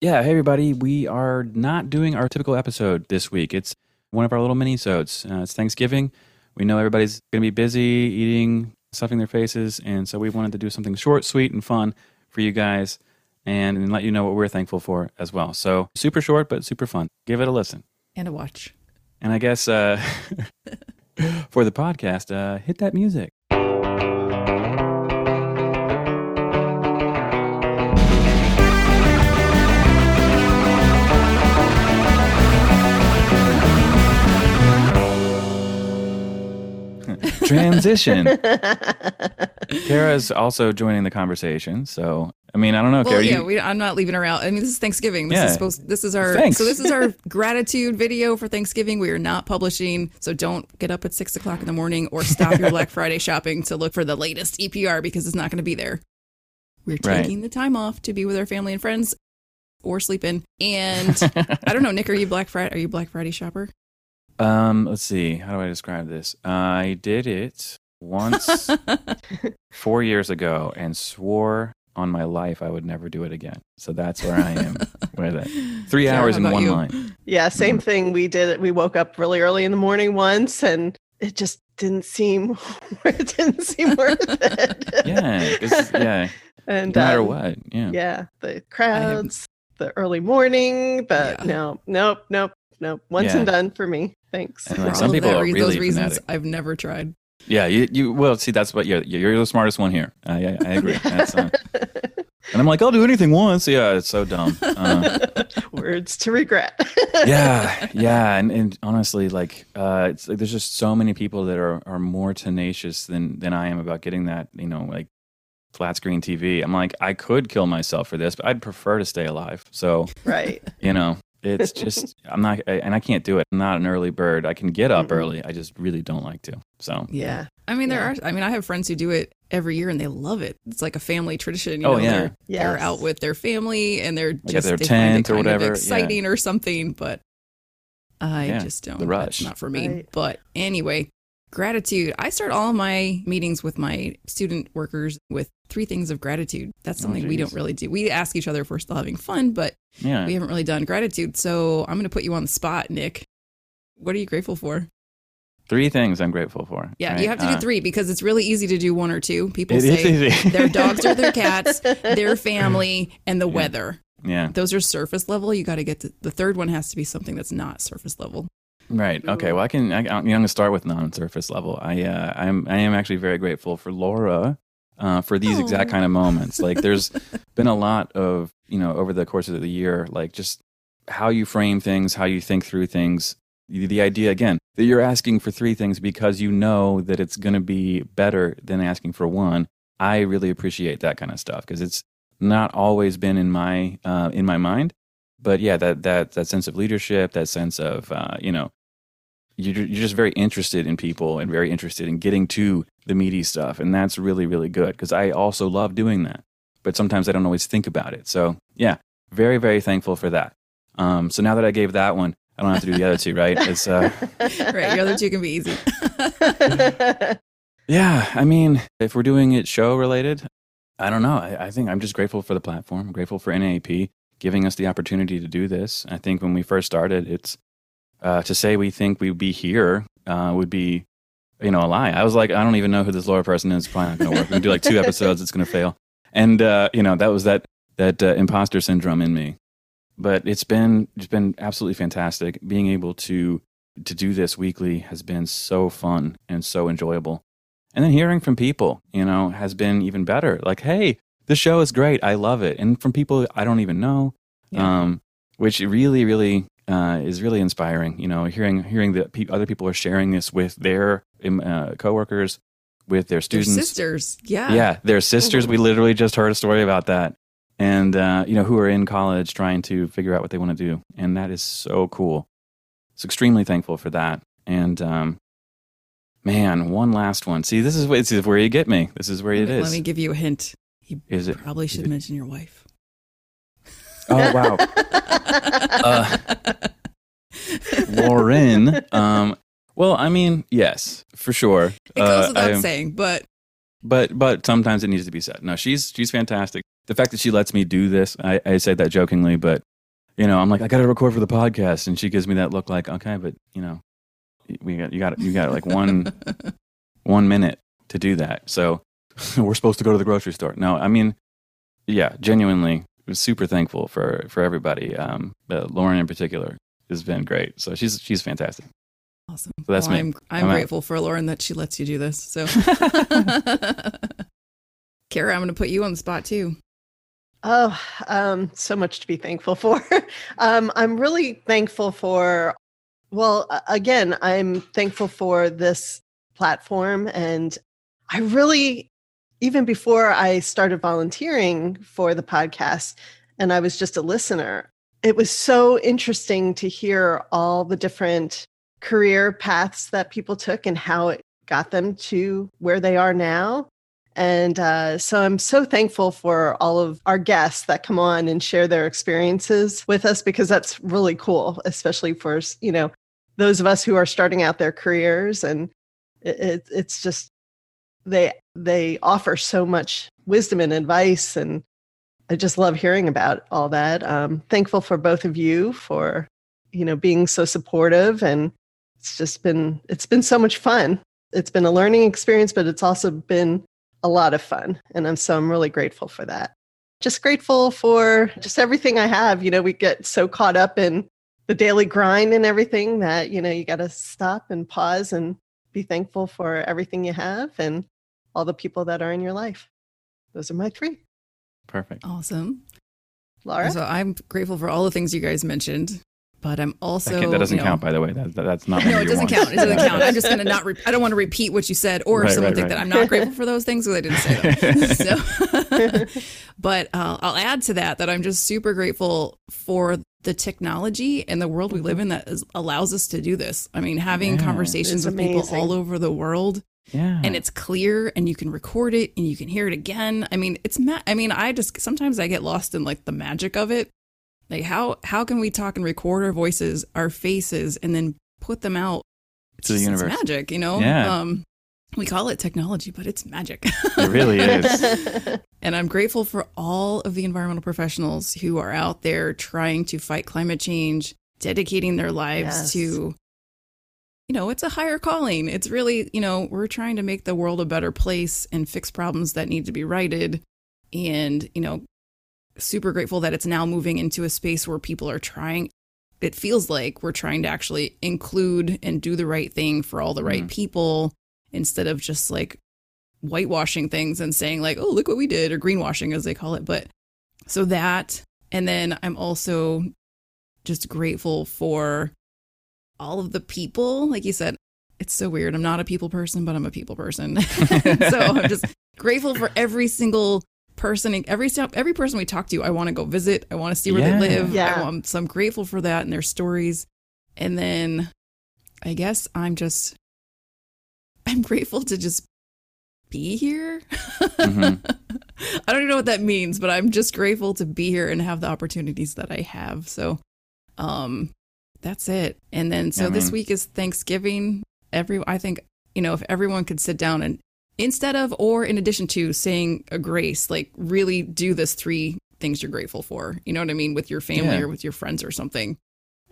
yeah, hey everybody, we are not doing our typical episode this week. It's one of our little mini-sodes. Uh, it's Thanksgiving. We know everybody's going to be busy eating, stuffing their faces, and so we wanted to do something short, sweet, and fun for you guys and, and let you know what we're thankful for as well. So super short, but super fun. Give it a listen. And a watch. And I guess uh, for the podcast, uh, hit that music. Transition. Kara's also joining the conversation. So, I mean, I don't know, Well, Kara. yeah, you- we, I'm not leaving her out. I mean, this is Thanksgiving. This Yeah. is supposed. This is our. Thanks. So this is our gratitude video for Thanksgiving. We are not publishing, so don't get up at six o'clock in the morning or stop your Black Friday shopping to look for the latest EPR because it's not going to be there. We're Right. taking the time off to be with our family and friends, or sleeping. And I don't know, Nick, are you Black Friday? Are you Black Friday shopper? Um, let's see. How do I describe this? I did it once four years ago and swore on my life I would never do it again. So that's where I am with it. Three hours in one you? line. Yeah, same thing. We did it. We woke up really early in the morning once, and it just didn't seem it didn't seem worth it. yeah. yeah. and No matter um, what. Yeah. Yeah, the crowds, the early morning, but Yeah. no, nope, nope, nope. Once Yeah. and done for me. Thanks. And, For like, all some of people that are really those reasons fanatic. I've never tried. Yeah, you, you well see that's what you're you're the smartest one here. I I, I agree. That's, uh, and I'm like I'll do anything once. Yeah, it's so dumb. Uh, Words to regret. yeah, yeah, and, and honestly, like, uh, it's like there's just so many people that are are more tenacious than than I am about getting that, you know, like flat screen TV. I'm like, I could kill myself for this, but I'd prefer to stay alive. So, right. you know, it's just I'm not, I, and I can't do it. I'm not an early bird. I can get up Mhm. early. I just really don't like to. So, Yeah. I mean, there Yeah. are. I mean, I have friends who do it every year and they love it. It's like a family tradition. You Oh, know, yeah. they're, they're out with their family and they're got just their they tent or find it kind whatever, yeah. of exciting or something. But I Yeah, just don't. the rush. That's not for me. Right. But anyway, gratitude. I start all my meetings with my student workers with three things of gratitude. That's Oh, something we don't really do. We ask each other if we're still having fun, but yeah. we haven't really done gratitude. So I'm going to put you on the spot, Nick. What are you grateful for? Three things I'm grateful for. Yeah, right? you have to do Uh, three because it's really easy to do one or two. People say easy. their dogs or their cats, their family, and the Yeah. weather. yeah. Those are surface level. You got to get to the third one has to be something that's not surface level. Right. Okay. Well, I can. I, I'm going to start with non-surface level. I uh, I'm I am actually very grateful for Laura uh, for these exact kind of moments. Like, there's been a lot of you know over the course of the year, like just how you frame things, how you think through things. The, idea again that you're asking for three things because you know that it's going to be better than asking for one. I really appreciate that kind of stuff because it's not always been in my uh, in my mind. But yeah, that that that sense of leadership, that sense of uh, you know you're, you're just very interested in people and very interested in getting to the meaty stuff and that's really really good because i also love doing that but sometimes i don't always think about it. So yeah very very thankful for that. Um, so now that i gave that one i don't have to do the other two right? It's uh, Right, your other two can be easy. yeah i mean if we're doing it show related i don't know. I, I think i'm just grateful for the platform I'm grateful for nap giving us the opportunity to do this. I think when we first started it's uh, to say we think we'd be here uh, would be you know a lie. I was like i don't even know who this laura person is. It's probably not going to work. We do like two episodes it's going to fail and uh, you know that was that that uh, imposter syndrome in me. But it's been it's been absolutely fantastic. Being able to to do this weekly has been so fun and so enjoyable. And then hearing from people you know has been even better. Like hey the show is great. I love it. And from people i don't even know Yeah. um, which really really uh, is really inspiring you know hearing hearing that pe- other people are sharing this with their um, uh, coworkers with their students sisters. Yeah. yeah, they're sisters. We literally just heard a story about that, and uh, you know who are in college trying to figure out what they want to do, and that is so cool. So extremely thankful for that. And um, man, one last one. See, this is this is where you get me. This is where Let it me, is. let me give you a hint. You Is it? probably should it- mention your wife. Oh wow, Uh, Lauren. Um, well, I mean, yes, for sure. it goes Uh, without I- saying, but but but sometimes it needs to be said. No, she's she's fantastic. The fact that she lets me do this, I, I say that jokingly, but you know, I'm like, I got to record for the podcast, and she gives me that look, like, okay, but you know, we got you got you got like one one minute to do that. So we're supposed to go to the grocery store. No, I mean, yeah, genuinely, super thankful for for everybody. Um, but Lauren in particular has been great. So she's she's fantastic. Awesome. So that's well, me. I'm, I'm, I'm out. grateful for Lauren that she lets you do this. So, Kara, I'm going to put you on the spot too. Oh, um, so much to be thankful for. um, I'm really thankful for, well, again, I'm thankful for this platform. And I really, even before I started volunteering for the podcast and I was just a listener, it was so interesting to hear all the different career paths that people took and how it got them to where they are now. And uh, so I'm so thankful for all of our guests that come on and share their experiences with us because that's really cool, especially for you know those of us who are starting out their careers. And it, it, it's just they they offer so much wisdom and advice, and I just love hearing about all that. Um, thankful for both of you for you know being so supportive, and it's just been it's been so much fun. It's been a learning experience, but it's also been a lot of fun. And I'm so I'm really grateful for that. Just grateful for just everything I have. You know, we get so caught up in the daily grind and everything that, you know, you got to stop and pause and be thankful for everything you have and all the people that are in your life. Those are my three. Perfect. Awesome. Laura? So I'm grateful for all the things you guys mentioned, but I'm also that, can- that doesn't you know- count, by the way. That, that- that's not. No, it doesn't one. count. It doesn't count. I'm just gonna not. Re- I don't want to repeat what you said, or Right, someone right, think right. that I'm not grateful for those things because I didn't say them. so, but uh, I'll add to that that I'm just super grateful for the technology and the world we live in that is, allows us to do this. I mean, having Yeah. conversations It's with people all over the world yeah. and it's clear and you can record it and you can hear it again. I mean, it's ma- I mean, I just sometimes I get lost in like the magic of it. Like how how can we talk and record our voices, our faces and then put them out To the It's- universe. It's magic, you know? Yeah. Um we call it technology, but it's magic. it really is. and I'm grateful for all of the environmental professionals who are out there trying to fight climate change, dedicating their lives Yes. to, you know, it's a higher calling. It's really, you know, we're trying to make the world a better place and fix problems that need to be righted. And, you know, super grateful that it's now moving into a space where people are trying. It feels like we're trying to actually include and do the right thing for all the right Mhm. people instead of just like whitewashing things and saying like, "Oh, look what we did," or greenwashing as they call it. But so that, and then I'm also just grateful for all of the people. Like you said, it's so weird. I'm not a people person, but I'm a people person. so I'm just grateful for every single person, every step, every person we talk to. I want to go visit. I want to see where Yeah. they live. Yeah. I want, so I'm grateful for that and their stories. And then I guess I'm just I'm grateful to just be here. Mhm. I don't even know what that means, but I'm just grateful to be here and have the opportunities that I have. So, um, that's it. And then, so Yeah, this man. week is Thanksgiving. Every, I think, you know, if everyone could sit down and instead of or in addition to saying a grace, like really do this three things you're grateful for. You know what I mean? With your family Yeah. or with your friends or something.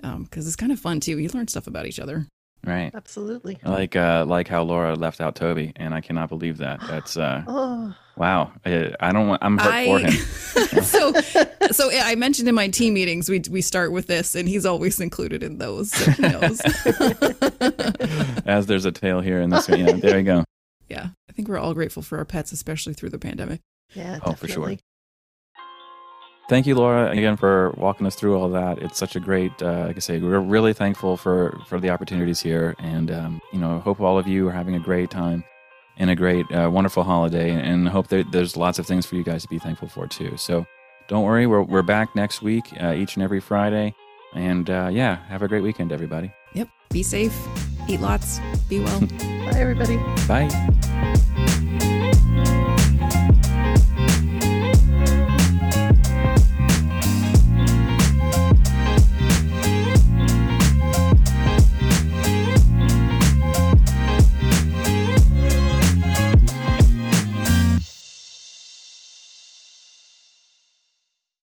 Um, cause it's kind of fun too. You learn stuff about each other. right. Absolutely. Like uh, like how Laura left out Toby, and I cannot believe that. That's uh, Oh, wow. I, I don't want. I'm hurt for him. so, so I mentioned in my team meetings we we start with this, and he's always included in those. So he knows. As there's a tail here in this. Yeah, there you go. yeah, I think we're all grateful for our pets, especially through the pandemic. yeah. Oh, for sure. Thank you, Laura, again for walking us through all that. It's such a great, uh, like I say, we're really thankful for for the opportunities here, and um, you know, hope all of you are having a great time and a great, uh, wonderful holiday, and hope that there's lots of things for you guys to be thankful for too. So, don't worry, we're we're back next week, uh, each and every Friday, and uh, yeah, have a great weekend, everybody. Yep. Be safe. Eat lots. Be well. Bye, everybody. Bye.